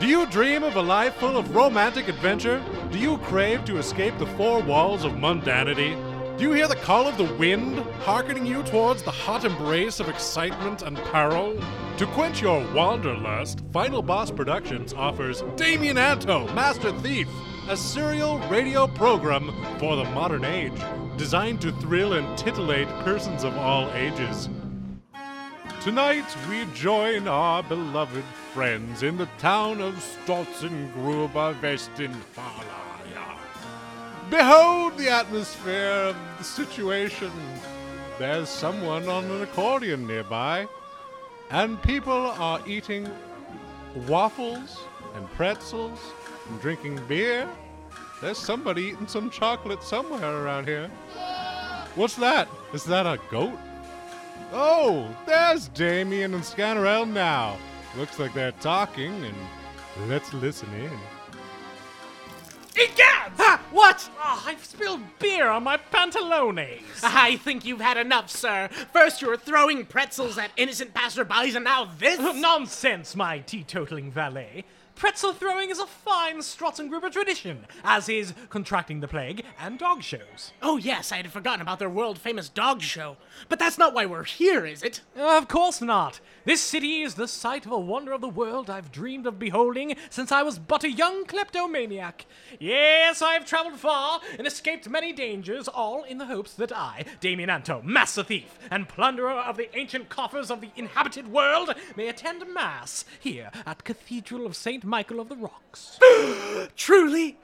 Do you dream of a life full of romantic adventure? Do you crave to escape the four walls of mundanity? Do you hear the call of the wind, hearkening you towards the hot embrace of excitement and peril? To quench your wanderlust, Final Boss Productions offers Damien Anto, Master Thief, a serial radio program for the modern age, designed to thrill and titillate persons of all ages. Tonight we join our beloved friends in the town of Strotzengruber, Westfalia. Behold the atmosphere of the situation. There's someone on an accordion nearby, and people are eating waffles and pretzels and drinking beer. There's somebody eating some chocolate somewhere around here. What's that? Is that a goat? Oh, there's Damien and Scannerell now. Looks like they're talking, and let's listen in. Egad! Ha! What? Oh, I've spilled beer on my pantalones. I think you've had enough, sir. First you were throwing pretzels at innocent passerbys, and now this? Nonsense, my teetotaling valet. Pretzel throwing is a fine Strotzengruber tradition, as is contracting the plague and dog shows. Oh, yes, I had forgotten about their world famous dog show. But that's not why we're here, is it? Of course not. This city is the site of a wonder of the world I've dreamed of beholding since I was but a young kleptomaniac. Yes, I've traveled far and escaped many dangers, all in the hopes that I, Damien Anto, master thief and plunderer of the ancient coffers of the inhabited world, may attend Mass here at Cathedral of St. Michael of the Rocks. Truly?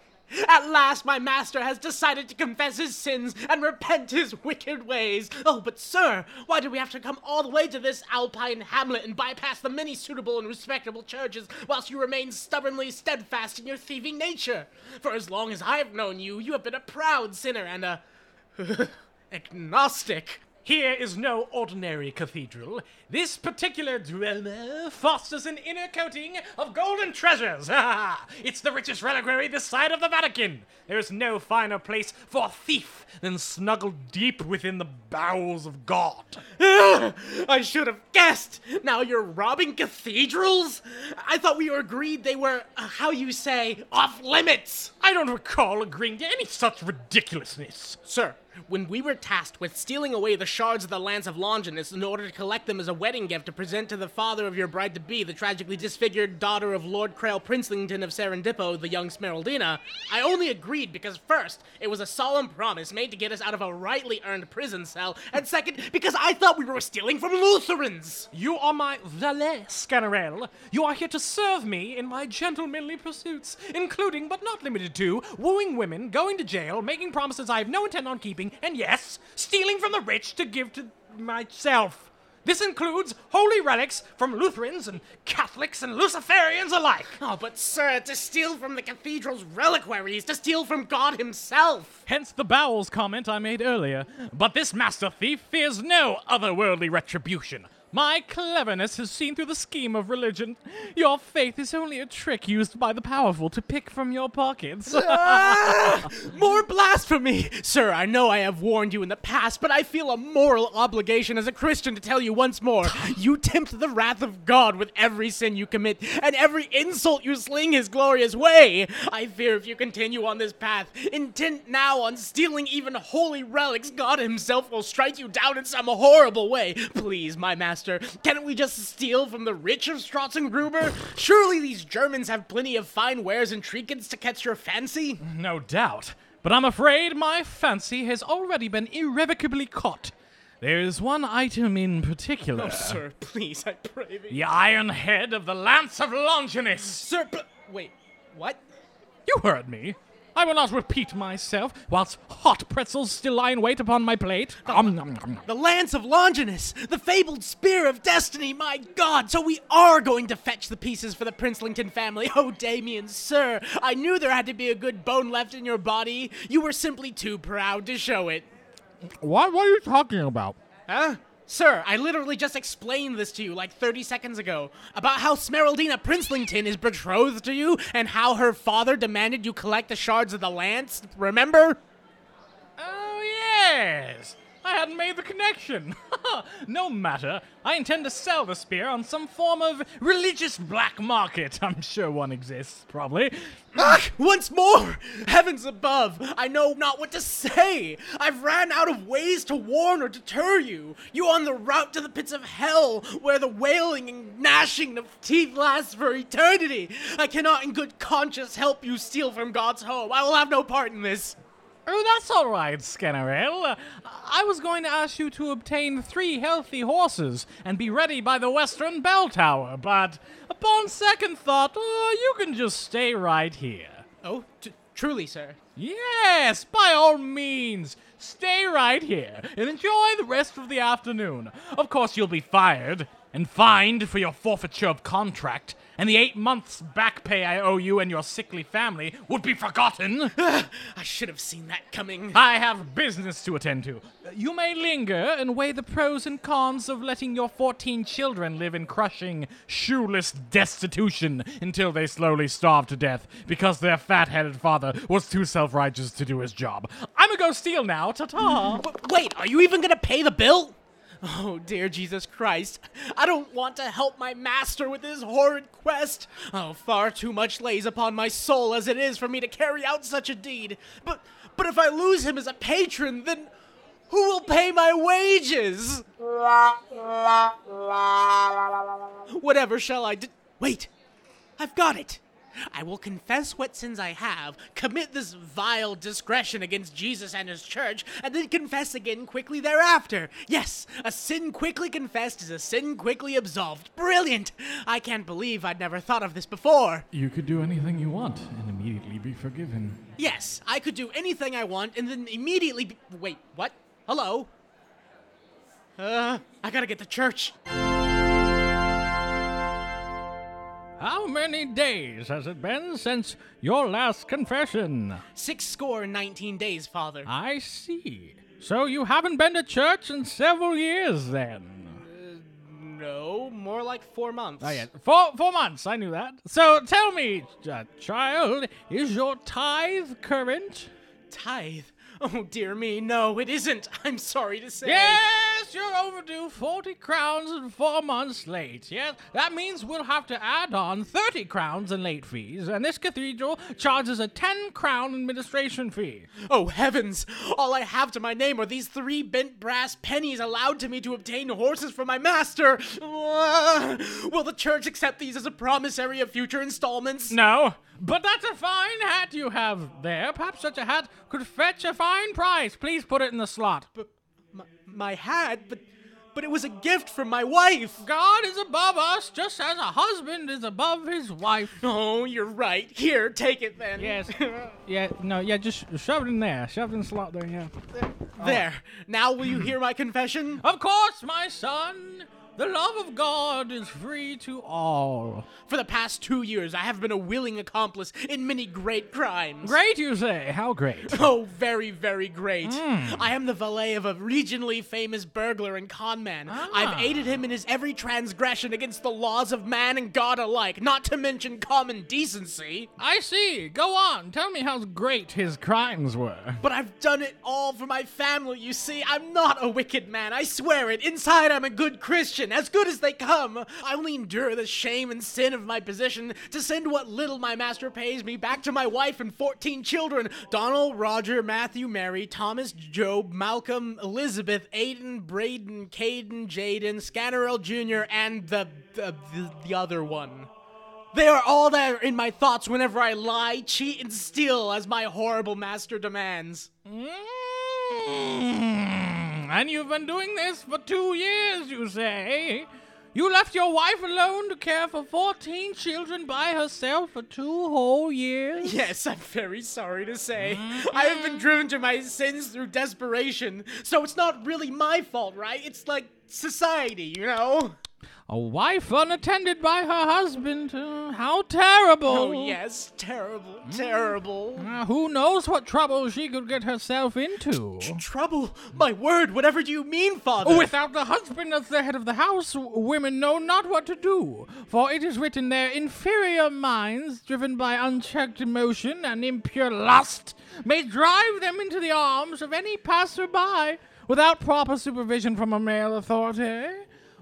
At last, my master has decided to confess his sins and repent his wicked ways. Oh, but sir, why do we have to come all the way to this alpine hamlet and bypass the many suitable and respectable churches whilst you remain stubbornly steadfast in your thieving nature? For as long as I've known you, you have been a proud sinner and a agnostic. Here is no ordinary cathedral. This particular dweller fosters an inner coating of golden treasures. it's the richest reliquary this side of the Vatican. There is no finer place for a thief than snuggled deep within the bowels of God. I should have guessed. Now you're robbing cathedrals? I thought we agreed they were, uh, how you say, off limits. I don't recall agreeing to any such ridiculousness. Sir, when we were tasked with stealing away the shards of the Lance of Longinus in order to collect them as a wedding gift to present to the father of your bride to be, the tragically disfigured daughter of Lord Crail Princelington of Serendippo, the young Smeraldina, I only agreed because first, it was a solemn promise made to get us out of a rightly earned prison cell, and second, because I thought we were stealing from Lutherans! You are my valet, Scannerell. You are here to serve me in my gentlemanly pursuits, including but not limited to wooing women, going to jail, making promises I have no intent on keeping, and yes, stealing from the rich to give to myself. This includes holy relics from Lutherans and Catholics and Luciferians alike. Oh, but sir, to steal from the cathedral's reliquaries, to steal from God himself! Hence the bowels comment I made earlier. But this master thief fears no otherworldly retribution. My cleverness is seen through the scheme of religion. Your faith is only a trick used by the powerful to pick from your pockets. Ah! More blasphemy! Sir, I know I have warned you in the past, but I feel a moral obligation as a Christian to tell you once more. You tempt the wrath of God with every sin you commit, and every insult you sling his glorious way. I fear if you continue on this path, intent now on stealing even holy relics, God himself will strike you down in some horrible way. Please, my master, can't we just steal from the rich of Strotzengruber? Surely these Germans have plenty of fine wares and trinkets to catch your fancy? no doubt. But I'm afraid my fancy has already been irrevocably caught. There's one item in particular. Oh, sir, please, I pray thee. The iron head of the Lance of Longinus. Sir, but wait, what? You heard me. I will not repeat myself whilst hot pretzels still lie in wait upon my plate. Um, nom, nom, nom. The Lance of Longinus, the fabled Spear of Destiny, my god! So we are going to fetch the pieces for the Princelington family. Oh, Damien, sir, I knew there had to be a good bone left in your body. You were simply too proud to show it. What, what are you talking about? Huh? Sir, I literally just explained this to you like 30 seconds ago about how Smeraldina Princelington is betrothed to you and how her father demanded you collect the shards of the lance. Remember? Oh, yes. I hadn't made the connection. no matter. I intend to sell the spear on some form of religious black market. I'm sure one exists, probably. Ah, once more! Heavens above! I know not what to say! I've ran out of ways to warn or deter you! You on the route to the pits of hell, where the wailing and gnashing of teeth lasts for eternity! I cannot in good conscience help you steal from God's home. I will have no part in this. Oh, that's all right, Scannerell. Uh, I was going to ask you to obtain three healthy horses and be ready by the western bell tower, but upon second thought, oh, you can just stay right here. Oh, t- truly, sir. Yes, by all means. Stay right here and enjoy the rest of the afternoon. Of course, you'll be fired and fined for your forfeiture of contract, and the eight months back pay I owe you and your sickly family would be forgotten. I should have seen that coming. I have business to attend to. You may linger and weigh the pros and cons of letting your 14 children live in crushing, shoeless destitution until they slowly starve to death because their fat headed father was too self righteous to do his job. I'm gonna go steal now. Ta ta. Wait, are you even gonna pay the bill? Oh, dear Jesus Christ. I don't want to help my master with his horrid quest. Oh, far too much lays upon my soul as it is for me to carry out such a deed. But but if I lose him as a patron, then who will pay my wages? Whatever shall I do? Wait, I've got it. I will confess what sins I have, commit this vile discretion against Jesus and his church, and then confess again quickly thereafter. Yes, a sin quickly confessed is a sin quickly absolved. Brilliant! I can't believe I'd never thought of this before. You could do anything you want and immediately be forgiven. Yes, I could do anything I want and then immediately be- Wait, what? Hello? Uh, I gotta get to church. How many days has it been since your last confession? Six score and nineteen days, Father. I see. So you haven't been to church in several years then? no, more like four months. Oh, yeah. Four, four months, I knew that. So tell me, uh, child, is your tithe current? Tithe? Oh, dear me, no, it isn't. I'm sorry to say. Yes, you're overdue 40 crowns and four months late. Yes, that means we'll have to add on 30 crowns in late fees, and this cathedral charges a 10 crown administration fee. Oh, heavens! All I have to my name are these three bent brass pennies allowed to me to obtain horses from my master. Will the church accept these as a promissory of future installments? No, but that's a fine hat you have there. Perhaps such a hat could fetch a fine price. Please put it in the slot. But my, hat, but but it was a gift from my wife. God is above us, just as a husband is above his wife. Oh, you're right. Here, take it then. Yes. yeah, no, yeah, just shove it in there. Shove it in the slot there, yeah. There. Now will you hear my confession? Of course, my son. The love of God is free to all. For the past two years, I have been a willing accomplice in many great crimes. Great, you say? How great? Oh, very, very great. Hmm. I am the valet of a regionally famous burglar and conman. I've ah. aided him in his every transgression against the laws of man and God alike, not to mention common decency. I see. Go on. Tell me how great his crimes were. But I've done it all for my family, you see. I'm not a wicked man, I swear it. Inside, I'm a good Christian, as good as they come. I only endure the shame and sin of my position to send what little my master pays me back to my wife and 14 children Donald, Roger, Matthew, Mary, Thomas, Job, Malcolm, Elizabeth, Aiden, Braden, Caden, Jaden, Scannerell Jr., and the, the, the, the other one. They are all there in my thoughts whenever I lie, cheat, and steal as my horrible master demands. Mm, and you've been doing this for two years, you say? You left your wife alone to care for 14 children by herself for two whole years? Yes, I'm very sorry to say. Mm-hmm. I have been driven to my sins through desperation, so it's not really my fault, right? It's like society, you know? A wife unattended by her husband. uh, how terrible. Oh, yes, terrible, terrible. Uh, who knows what trouble she could get herself into? Trouble? My word, whatever do you mean, Father? Without the husband as the head of the house, women know not what to do. For it is written their inferior minds, driven by unchecked emotion and impure lust, may drive them into the arms of any passerby, without proper supervision from a male authority.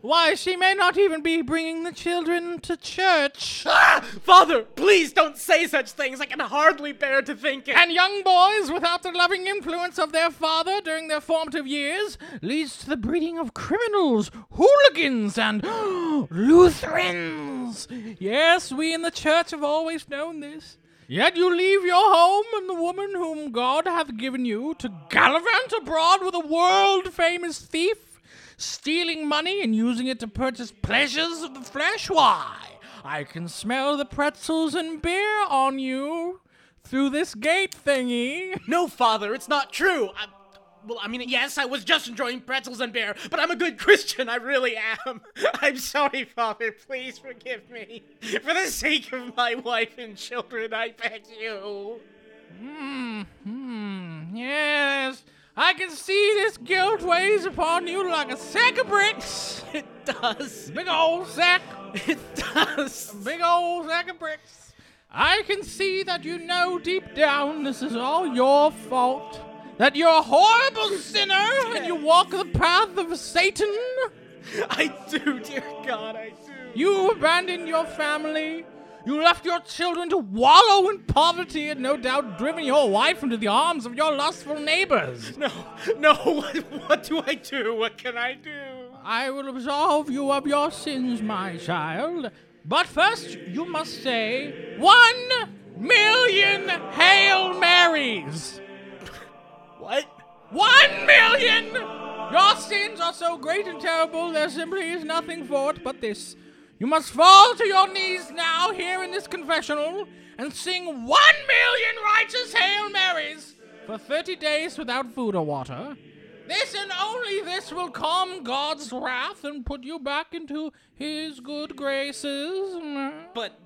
Why, she may not even be bringing the children to church. Ah, father, please don't say such things. I can hardly bear to think it. And young boys, without the loving influence of their father during their formative years, leads to the breeding of criminals, hooligans, and Lutherans. Yes, we in the church have always known this. Yet you leave your home and the woman whom God hath given you to gallivant abroad with a world famous thief, stealing money and using it to purchase pleasures of the flesh. Why, I can smell the pretzels and beer on you through this gate thingy. No, Father, it's not true. I, well, I mean, yes, I was just enjoying pretzels and beer, but I'm a good Christian. I really am. I'm sorry, Father. Please forgive me. For the sake of my wife and children, I beg you. Hmm, hmm, yes. I can see this guilt weighs upon you like a sack of bricks. It does. Big old sack. It does. Big old sack of bricks. I can see that you know deep down this is all your fault. That you're a horrible sinner and you walk the path of Satan. I do, dear God, I do. You abandoned your family. You left your children to wallow in poverty and no doubt driven your wife into the arms of your lustful neighbors. No, no, what, what do I do? What can I do? I will absolve you of your sins, my child. But first, you must say one million Hail Marys. What? One million! Your sins are so great and terrible, there simply is nothing for it but this. You must fall to your knees now, here in this confessional, and sing one million righteous Hail Marys for 30 days without food or water. This and only this will calm God's wrath and put you back into His good graces. But,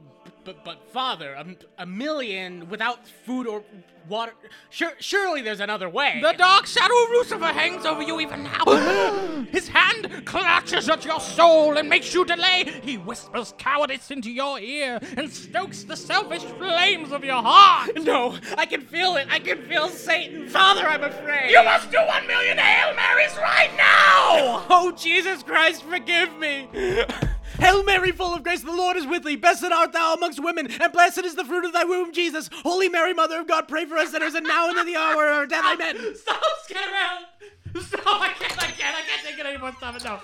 but, but, Father, a, a million without food or water. Sure, surely there's another way. The dark shadow of Lucifer hangs over you even now. His hand clutches at your soul and makes you delay. He whispers cowardice into your ear and stokes the selfish flames of your heart. No, I can feel it. I can feel Satan. Father, I'm afraid. You must do one million Hail Marys right now! Oh, Jesus Christ, forgive me. Hail Mary, full of grace, the Lord is with thee. Blessed art thou amongst women, and blessed is the fruit of thy womb, Jesus. Holy Mary, Mother of God, pray for us sinners, and now and in the hour of our death. Amen. Stop, Scaramouche! Stop! I can't, I can't, I can't take it anymore. Stop it, no.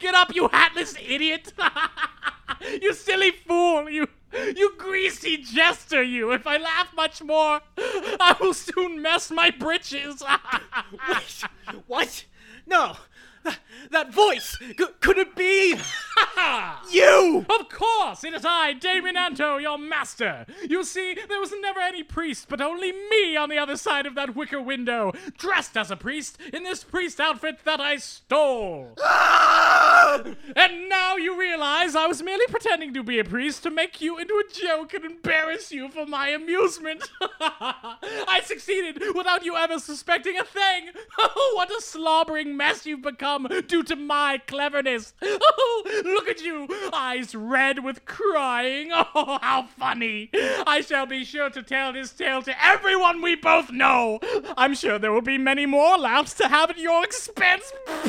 Get up, you hatless idiot! you silly fool! You, you greasy jester, you! If I laugh much more, I will soon mess my britches. Wait, what? No, that, voice. C- could it be you? Of course, it is I, Damien Anto, your master. You see, there was never any priest, but only me on the other side of that wicker window, dressed as a priest in this priest outfit that I stole. and now you realize I was merely pretending to be a priest to make you into a joke and embarrass you for my amusement. I succeeded without you ever suspecting a thing. What a slobbering mess you've become due to my cleverness. Oh, look at you, eyes red with crying. Oh, how funny. I shall be sure to tell this tale to everyone we both know. I'm sure there will be many more laughs to have at your expense.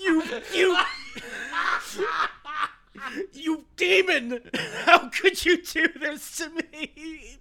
You, you, you demon! How could you do this to me?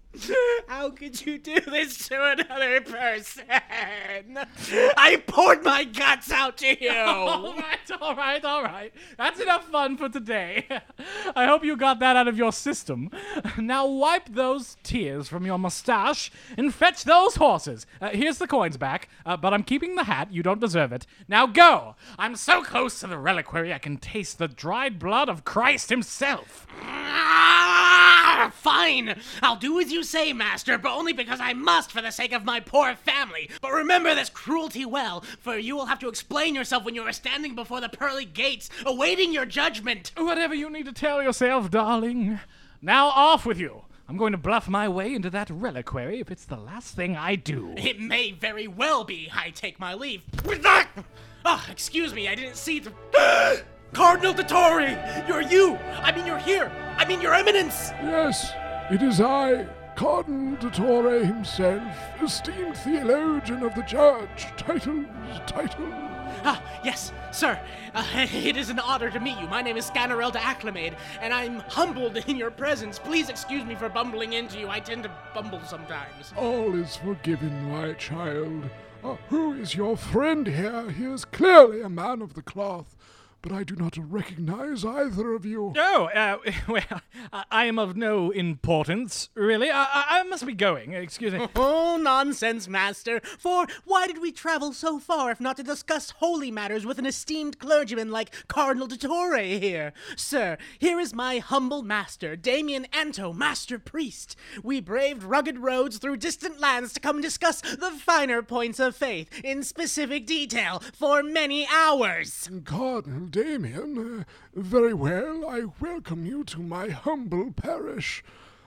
How could you do this to another person? I poured my guts out to you. right, all right, all right. That's enough fun for today. I hope you got that out of your system. Now wipe those tears from your mustache and fetch those horses. Uh, here's the coins back, uh, but I'm keeping the hat. You don't deserve it. Now go. I'm so close to the reliquary I can taste the dried blood of Christ himself. Ah, Fine, I'll do as you say, Master, but only because I must for the sake of my poor family. But remember this cruelty well, for you will have to explain yourself when you are standing before the pearly gates, awaiting your judgment. Whatever you need to tell yourself, darling. Now off with you. I'm going to bluff my way into that reliquary if it's the last thing I do. It may very well be. I take my leave. Ah, excuse me, I didn't see the. Cardinal Dottore! You're you! I mean, you're here! I mean, your eminence! Yes, it is I, Cardinal Dottore himself, esteemed theologian of the church. Titles, titles. Ah, yes, sir. Uh, it is an honor to meet you. My name is Scannerel de Acclimade, and I'm humbled in your presence. Please excuse me for bumbling into you. I tend to bumble sometimes. All is forgiven, my child. Uh, who is your friend here? He is clearly a man of the cloth, but I do not recognize either of you. Oh, uh, well, I- I am of no importance, really. I, I, I must be going. Excuse me. Oh, nonsense, master. For why did we travel so far if not to discuss holy matters with an esteemed clergyman like Cardinal Dottore here? Sir, here is my humble master, Damien Anto, master priest. We braved rugged roads through distant lands to come discuss the finer points of faith in specific detail for many hours. Cardinal Damien, uh, very well, I welcome you to my humble parish.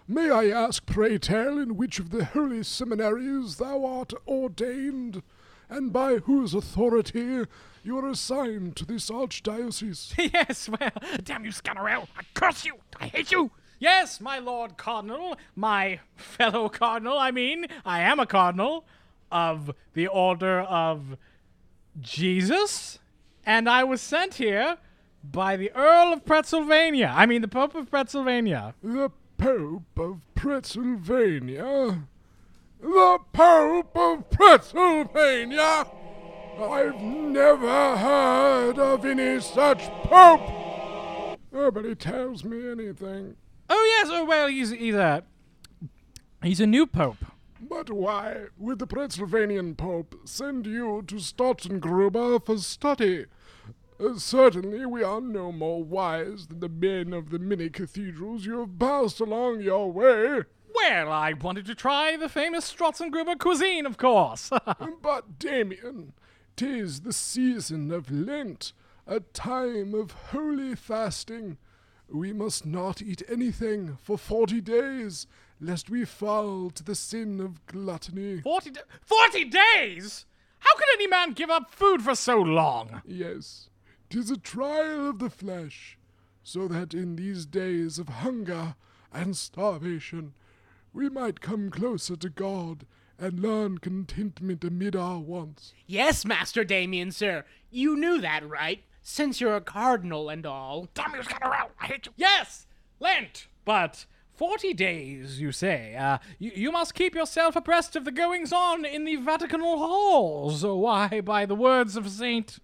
May I ask, pray tell, in which of the holy seminaries thou art ordained, and by whose authority you are assigned to this archdiocese? yes, well, damn you, Scannerell. I curse you. I hate you. Yes, my Lord Cardinal, my fellow Cardinal, I mean, I am a Cardinal of the Order of Jesus, and I was sent here by the Earl of Pennsylvania. I mean, the Pope of Pennsylvania. The Pope of Pennsylvania? The Pope of Pennsylvania? I've never heard of any such Pope! Nobody tells me anything. Oh, yes, oh, well, he's, he's a. He's a new Pope. But why would the Pennsylvanian Pope send you to Strotzengruber for study? Uh, certainly we are no more wise than the men of the many cathedrals you have passed along your way. Well, I wanted to try the famous Strotzengruber cuisine, of course. But, Damien, 'tis the season of Lent, a time of holy fasting. We must not eat anything for forty days, lest we fall to the sin of gluttony. Forty, da- Forty days? How can any man give up food for so long? Yes, 'tis a trial of the flesh, so that in these days of hunger and starvation we might come closer to God and learn contentment amid our wants. Yes, Master Damien, sir. You knew that, right? Since you're a cardinal and all. Damn you, Scannerell! I hate you. Yes, Lent, but forty days, you say. Uh, you, you must keep yourself abreast of the goings on in the Vaticanal halls. Why, by the words of Saint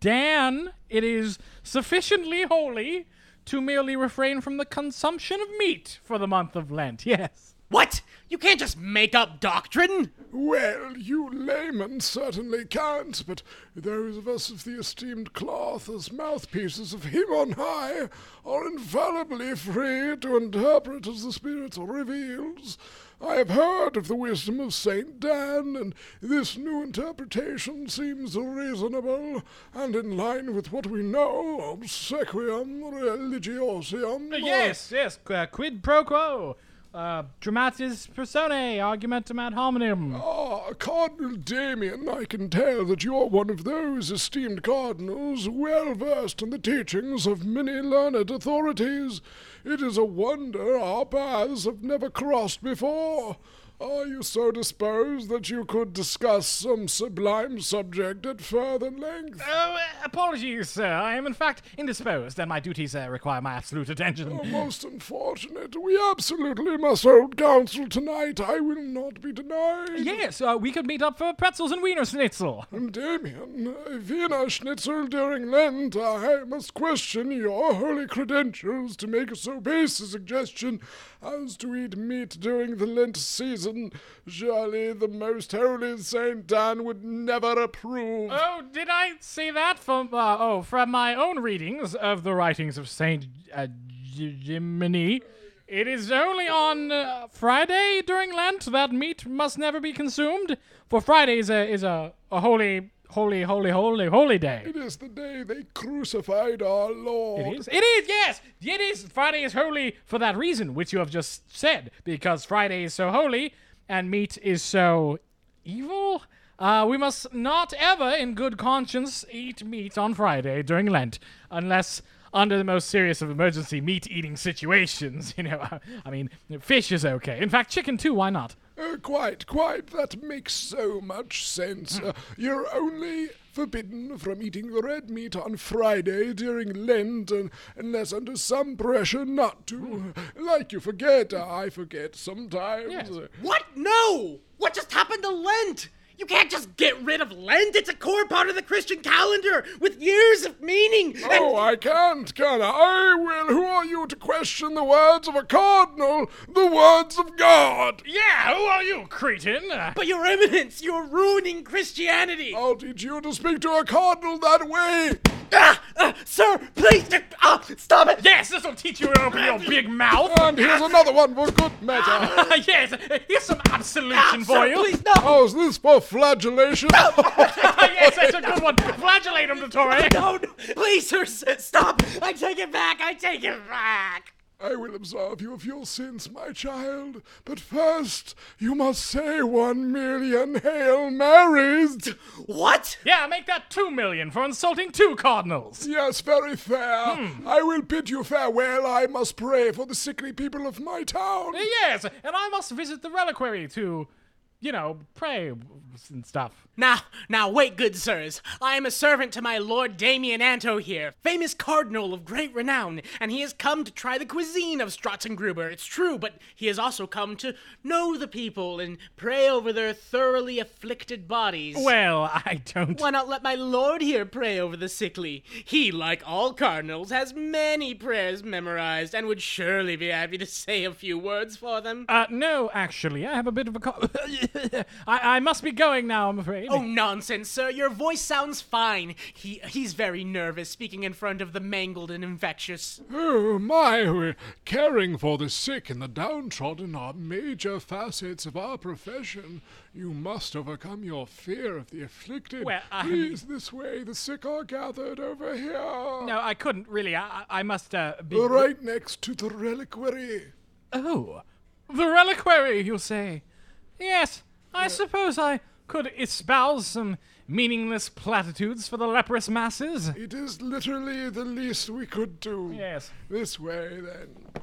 Dan, it is sufficiently holy to merely refrain from the consumption of meat for the month of Lent. Yes. What? You can't just make up doctrine! Well, you laymen certainly can't, but those of us of the esteemed cloth, as mouthpieces of Him on high, are infallibly free to interpret as the Spirit reveals. I have heard of the wisdom of Saint Dan, and this new interpretation seems reasonable and in line with what we know of sequium religiosium. Uh, yes, yes. Uh, quid pro quo. Uh, dramatis personae, argumentum ad hominem. Ah, Cardinal Damien, I can tell that you are one of those esteemed cardinals well versed in the teachings of many learned authorities. It is a wonder our paths have never crossed before. Are you so disposed that you could discuss some sublime subject at further length? Oh, apologies, sir. I am in fact indisposed, and my duties uh, require my absolute attention. Oh, most unfortunate. We absolutely must hold council tonight. I will not be denied. Yes, uh, we could meet up for pretzels and wiener schnitzel. Damien, Wiener Schnitzel during Lent, I must question your holy credentials to make so base a suggestion as to eat meat during the Lent season. Surely the most holy Saint Dan would never approve. Oh, did I say that from uh, oh from my own readings of the writings of Saint uh, Jiminy? It is only on uh, Friday during Lent that meat must never be consumed. For Friday is a is a, a holy, holy, holy, holy, holy day. It is the day they crucified our Lord. It is. It is. Yes, it is. Friday is holy for that reason, which you have just said, because Friday is so holy and meat is so evil. Uh, we must not ever, in good conscience, eat meat on Friday during Lent, unless under the most serious of emergency meat eating situations. You know, I mean, fish is okay. In fact, chicken too, why not? Uh, quite, quite. That makes so much sense. Uh, you're only forbidden from eating red meat on Friday during Lent, and unless under some pressure not to. Like you forget, I forget sometimes. Yes. Uh, What? No! What just happened to Lent? You can't just get rid of Lent. It's a core part of the Christian calendar with years of meaning. and- Oh, I can't, can I? I will. Who are you to question the words of a cardinal? The words of God. Yeah, who are you, cretin? Uh, but your eminence, you're ruining Christianity. I'll teach you to speak to a cardinal that way. Ah, ah, sir, please, ah, stop it. yes, this will teach you to open your big mouth. And here's another one for good measure. yes, here's some absolution Ah, for sir, you. please, no. How's this for flagellation? yes, that's a good one. Flagellate him, Dottore. No, no, please, sir, stop. I take it back. I take it back. I will absolve you of your sins, my child. But first, you must say one million Hail Marys. What? Yeah, make that two million for insulting two cardinals. Yes, very fair. Hmm. I will bid you farewell. I must pray for the sickly people of my town. Yes, and I must visit the reliquary to, you know, pray and stuff. Now, now, wait, good sirs. I am a servant to my lord Damien Anto here, famous cardinal of great renown, and he has come to try the cuisine of Stratzengruber. It's true, but he has also come to know the people and pray over their thoroughly afflicted bodies. Well, I don't. Why not let my lord here pray over the sickly? He, like all cardinals, has many prayers memorized and would surely be happy to say a few words for them. Uh, no, actually, I have a bit of a. Co- I, I must be going now, I'm afraid. Oh nonsense, sir! Your voice sounds fine. He he's very nervous speaking in front of the mangled and infectious. Oh, my, we're caring for the sick and the downtrodden are major facets of our profession. You must overcome your fear of the afflicted. Well, I- Please, this way. The sick are gathered over here. No, I couldn't really. I, I I must uh, be. Right next to the reliquary. Oh, the reliquary, you say? Yes, I suppose I could espouse some meaningless platitudes for the leprous masses. It is literally the least we could do. Yes. This way, then.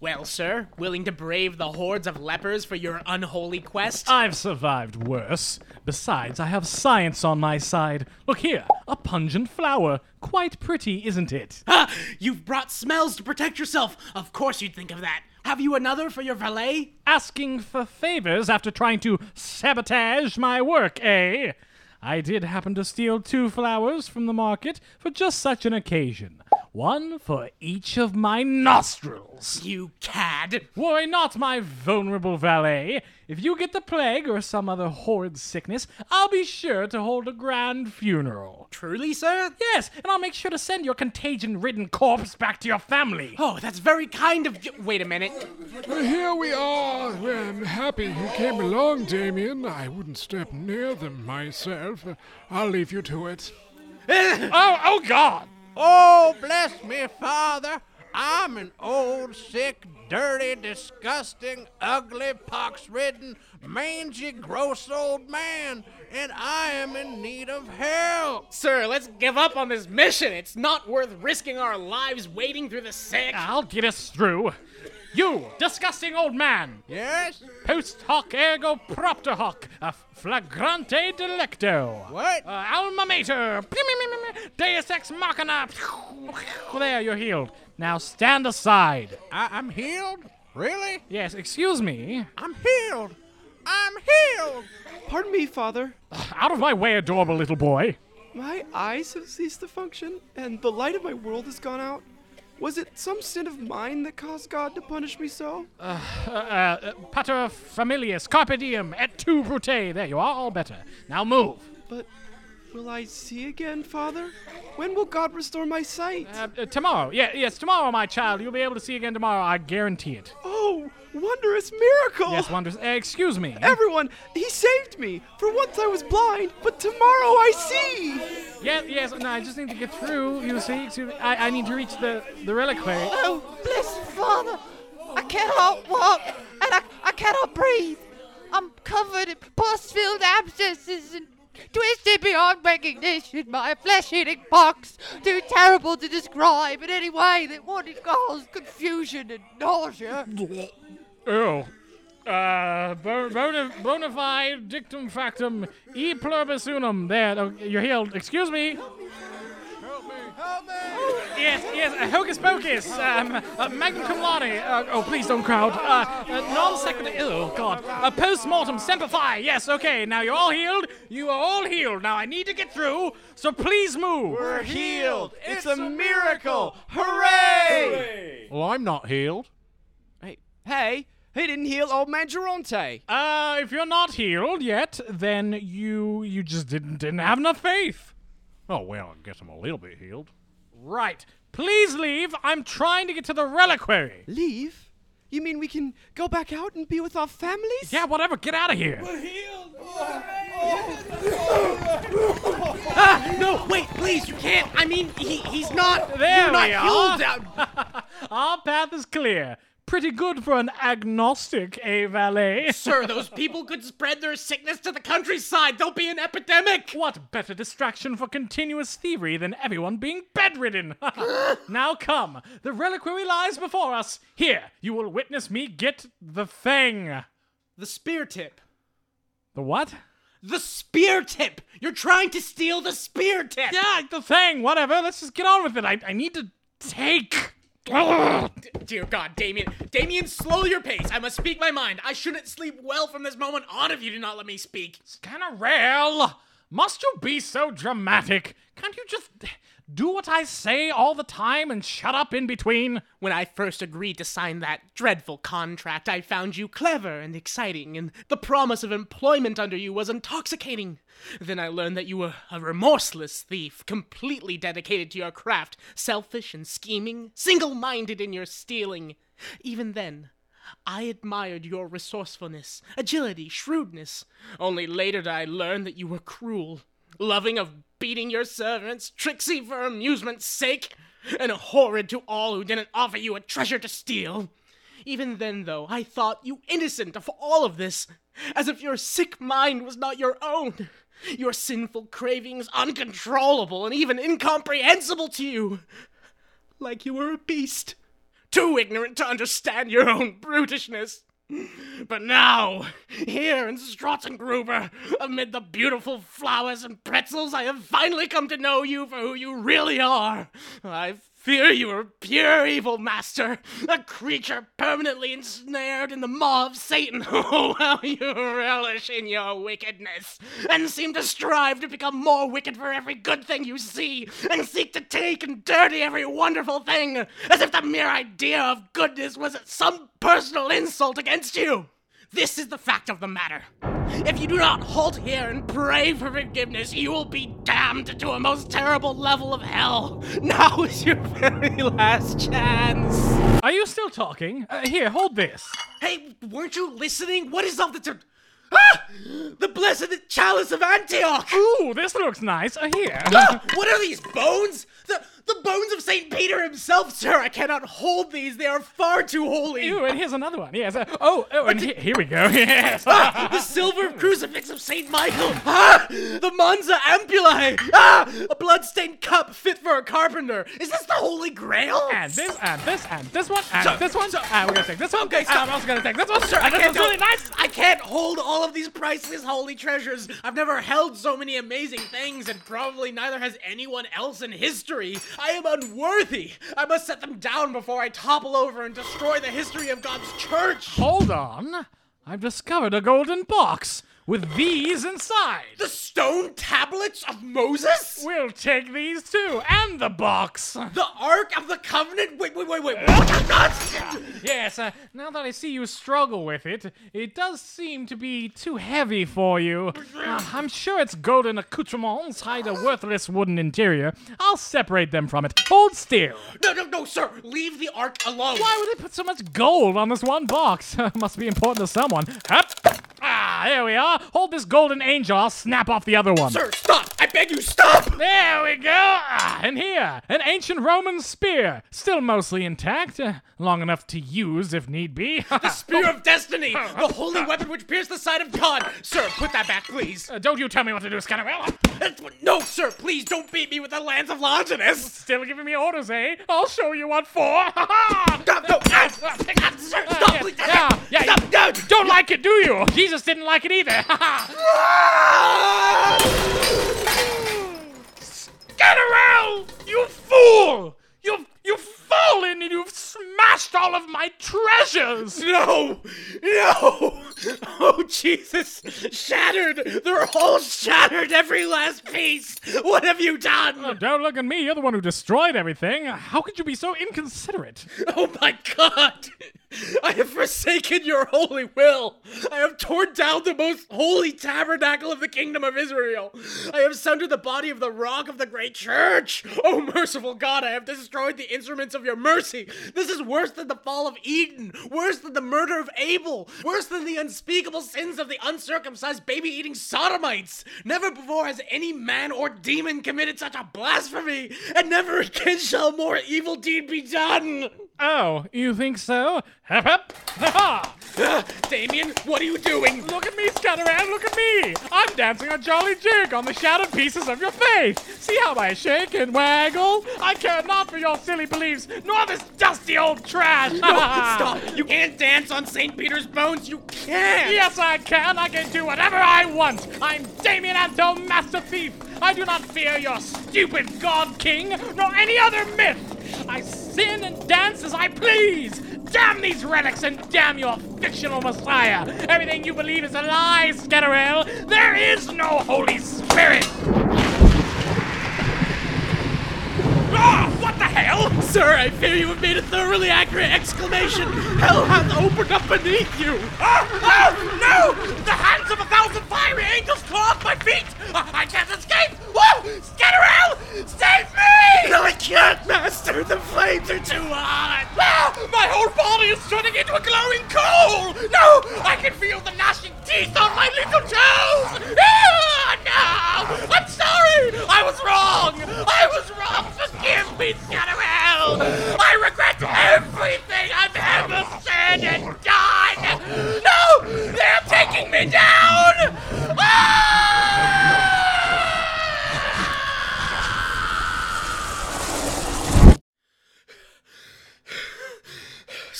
Well, sir, willing to brave the hordes of lepers for your unholy quest? I've survived worse. Besides, I have science on my side. Look here, a pungent flower. Quite pretty, isn't it? Ah, you've brought smells to protect yourself. Of course you'd think of that. Have you another for your valet? Asking for favors after trying to sabotage my work, eh? I did happen to steal two flowers from the market for just such an occasion. One for each of my nostrils. You cad. Worry not, my vulnerable valet. If you get the plague or some other horrid sickness, I'll be sure to hold a grand funeral. Truly, sir? Yes, and I'll make sure to send your contagion ridden corpse back to your family. Oh, that's very kind of you. Wait a minute. Well, here we are. Well, I'm happy you came along, Damien. I wouldn't step near them myself. I'll leave you to it. Oh, oh, God! Oh, bless me, Father. I'm an old, sick, dirty, disgusting, ugly, pox ridden, mangy, gross old man, and I am in need of help. Sir, let's give up on this mission. It's not worth risking our lives wading through the sick. I'll get us through. You, disgusting old man! Yes? Post hoc ergo propter hoc, a flagrante delicto. What? Uh, alma mater. Deus ex machina. There, you're healed. Now stand aside. I- I'm healed? Really? Yes, excuse me. I'm healed. I'm healed. Pardon me, Father. Out of my way, adorable little boy. My eyes have ceased to function, and the light of my world has gone out. Was it some sin of mine that caused God to punish me so? Uh, uh, pater familias, carpe diem, et tu brute. There you are, all better. Now move. But will I see again, Father? When will God restore my sight? Uh, uh, tomorrow. Yeah, yes, tomorrow, my child. You'll be able to see again tomorrow. I guarantee it. oh, wondrous miracle! Yes, wondrous. Uh, excuse me. Everyone, he saved me. For once I was blind, but tomorrow I see. Yes, yes. No, I just need to get through. You see, excuse me. I, I need to reach the the reliquary. Oh, blessed Father, I cannot walk and I, I cannot breathe. I'm covered in pus-filled abscesses and Twisted beyond recognition by a flesh-eating pox, too terrible to describe in any way that wouldn't cause confusion and nausea. Oh. Uh, bona, bona fide dictum factum e pluribus unum. There, oh, you're healed. Excuse me. Yes, yes, uh, hocus pocus, um, uh, magnum cum laude, uh, oh, please don't crowd, uh, uh, non sequitur, oh, God, uh, post mortem, semper fi, yes, okay, now you're all healed, you are all healed, now I need to get through, so please move. We're healed. It's, a miracle. Hooray! Well, I'm not healed. Hey, hey, he didn't heal old man Geronte. Uh, if you're not healed yet, then you, you just didn't, didn't have enough faith. Oh, well, I guess I'm a little bit healed. Right, please leave, I'm trying to get to the reliquary. Leave? You mean we can go back out and be with our families? Yeah, whatever, get out of here. We're healed. ah, no, wait, please, you can't. I mean, he, he's not. There you're not we healed. are. Uh, Our path is clear. Pretty good for an agnostic, eh, valet? Sir, those people could spread their sickness to the countryside. There'll be an epidemic. What better distraction for continuous thievery than everyone being bedridden? now come, the reliquary lies before us. Here, you will witness me get the thing. The spear tip. The what? The spear tip. You're trying to steal the spear tip. Yeah, the thing, whatever. Let's just get on with it. I, I need to take. Dear God, Damien. Damien, slow your pace. I must speak my mind. I shouldn't sleep well from this moment on if you do not let me speak. Scannerell! Must you be so dramatic? Can't you just do what I say all the time and shut up in between? When I first agreed to sign that dreadful contract, I found you clever and exciting, and the promise of employment under you was intoxicating. Then I learned that you were a remorseless thief, completely dedicated to your craft, selfish and scheming, single minded in your stealing. Even then, I admired your resourcefulness, agility, shrewdness. Only later did I learn that you were cruel, loving of beating your servants, tricksy for amusement's sake, and horrid to all who didn't offer you a treasure to steal. Even then, though, I thought you innocent of all of this, as if your sick mind was not your own, your sinful cravings uncontrollable and even incomprehensible to you, like you were a beast, too ignorant to understand your own brutishness. But now, here in Strutzengruber, amid the beautiful flowers and pretzels, I have finally come to know you for who you really are. I fear you are pure evil, master, a creature permanently ensnared in the maw of Satan. Oh, how you relish in your wickedness, and seem to strive to become more wicked for every good thing you see, and seek to take and dirty every wonderful thing, as if the mere idea of goodness was some personal insult against you. This is the fact of the matter. If you do not halt here and pray for forgiveness, you will be damned to a most terrible level of hell. Now is your very last chance. Are you still talking? Uh, here, hold this. Hey, weren't you listening? What is up the. Ter- ah! The blessed chalice of Antioch! Ooh, this looks nice. Uh, here. Ah! What are these bones? The the bones of Saint Peter himself, sir. I cannot hold these. They are far too holy. Ooh, and here's another one. Yes. Uh, oh, oh, and he- here we go. Yes. Ah, the silver crucifix of Saint Michael. Ah, the Monza Ampullae. Ah, a blood-stained cup fit for a carpenter. Is this the Holy Grail? and this, and this, and this one, and Sir, this one. sir. and we're gonna take this one. Okay, and. I'm also gonna take this one. Sir, I and this can't one's really nice. I can't hold all of these priceless holy treasures. I've never held so many amazing things, and probably neither has anyone else in history. I am unworthy. I must set them down before I topple over and destroy the history of God's church. Hold on. I've discovered a golden box with these inside. The stone tablets of Moses? We'll take these too, and the box. The Ark of the Covenant? Wait, wait, wait, wait. What? Yes, uh, now that I see you struggle with it, it does seem to be too heavy for you. Uh, I'm sure its golden accoutrements hide a worthless wooden interior. I'll separate them from it. Hold still. No, no, no, sir. Leave the Ark alone. Why would they put so much gold on this one box? Must be important to someone. Hup. Ah, there we are. Hold this golden angel. I'll snap off the other one. Sir, stop! I beg you, stop! There we go. Ah, and here, an ancient Roman spear, still mostly intact, uh, long enough to use if need be. The Spear of Destiny! The holy weapon which pierced the side of God! Sir, put that back, please. Uh, don't you tell me what to do, Scannerella. No, sir, please don't beat me with the Lance of Longinus! Still giving me orders, eh? I'll show you what for. Ha ha! Stop, no, ah, ah, sir, stop, yeah, please! yeah, yeah, Stop, you no! Don't like it, do you? Jesus didn't like it either. Ha! Scannerell! You fool! You've you've fallen and you've smashed all of my treasures. No! No! Oh, Jesus! Shattered! They're all shattered, every last piece! What have you done? Oh, don't look at me. You're the one who destroyed everything. How could you be so inconsiderate? Oh my god! I have forsaken your holy will! I have torn down the most holy tabernacle of the kingdom of Israel! I have sundered the body of the rock of the great church! Oh merciful God, I have destroyed the instruments of your mercy! This is worse than the fall of Eden! Worse than the murder of Abel! Worse than the unspeakable sins of the uncircumcised baby eating sodomites! Never before has any man or demon committed such a blasphemy! And never again shall more evil deed be done! Oh, you think so? Hep hep! Ha ha! Damien, what are you doing? Look at me, Scatterand, look at me! I'm dancing a jolly jig on the shattered pieces of your faith! See how I shake and waggle? I care not for your silly beliefs, nor this dusty old trash! No, stop! You can't dance on St. Peter's bones! You can't! Yes, I can! I can do whatever I want! I'm Damien Anto, Master Thief! I do not fear your stupid God King, nor any other myth! I sin and dance as I please! Damn these relics and damn your fictional messiah! Everything you believe is a lie, Scannerell! There is no Holy Spirit! Ah, what the hell? Sir, I fear you have made a thoroughly accurate exclamation! Hell hath opened up beneath you! Oh, ah, no! The hands of a thousand fiery angels claw off my feet! Ah, I can't escape! Whoa! Scannerell! Save me! No, I can't, Master! The flames are too hot! Ah, my whole body is turning into a glowing coal! No! I can feel the gnashing teeth on my little toes! Ah, no! I'm sorry! I was wrong! I was wrong! Forgive me, Scannerell! I regret everything I've ever said and done! No! They're taking me down! Ah!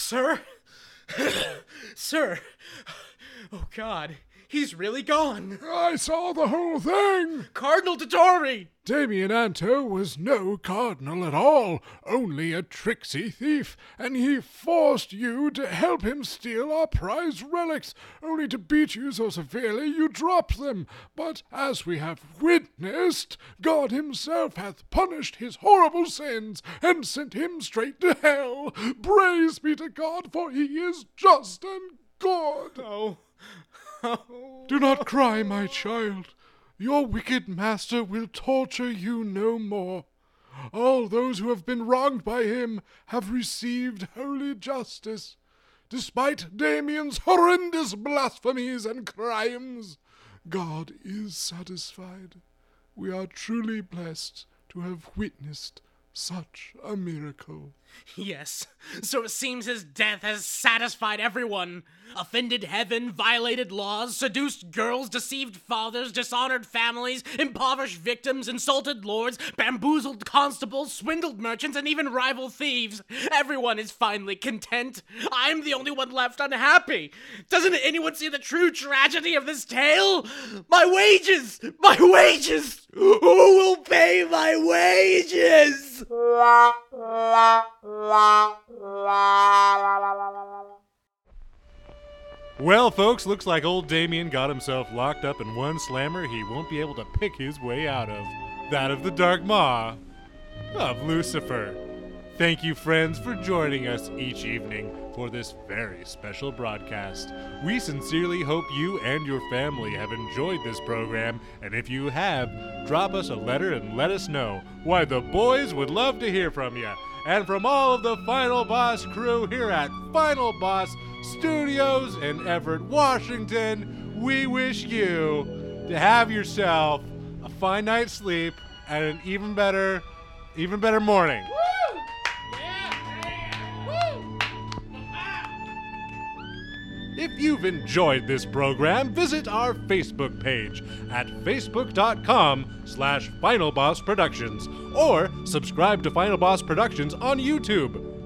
Sir? Sir? Oh god, he's really gone! I saw the whole thing! Cardinal Dottore! Damien Anto was no cardinal at all, only a tricksy thief, and he forced you to help him steal our prized relics, only to beat you so severely you dropped them. But as we have witnessed, God himself hath punished his horrible sins and sent him straight to hell. Praise be to God, for he is just and good. Oh. Do not cry, my child. Your wicked master will torture you no more. All those who have been wronged by him have received holy justice. Despite Damien's horrendous blasphemies and crimes, God is satisfied. We are truly blessed to have witnessed such a miracle. Yes, so it seems his death has satisfied everyone. Offended heaven, violated laws, seduced girls, deceived fathers, dishonored families, impoverished victims, insulted lords, bamboozled constables, swindled merchants, and even rival thieves. Everyone is finally content. I'm the only one left unhappy. Doesn't anyone see the true tragedy of this tale? My wages! My wages! Who will pay my wages? Well, folks, looks like old Damien got himself locked up in one slammer he won't be able to pick his way out of. That of the Dark Maw of Lucifer. Thank you, friends, for joining us each evening for this very special broadcast. We sincerely hope you and your family have enjoyed this program, and if you have, drop us a letter and let us know. Why, the boys would love to hear from you. And from all of the Final Boss crew here at Final Boss Studios in Everett, Washington, we wish you to have yourself a fine night's sleep and an even better, even better morning. If you've enjoyed this program, visit our Facebook page at facebook.com slash Final Boss Productions or subscribe to Final Boss Productions on YouTube.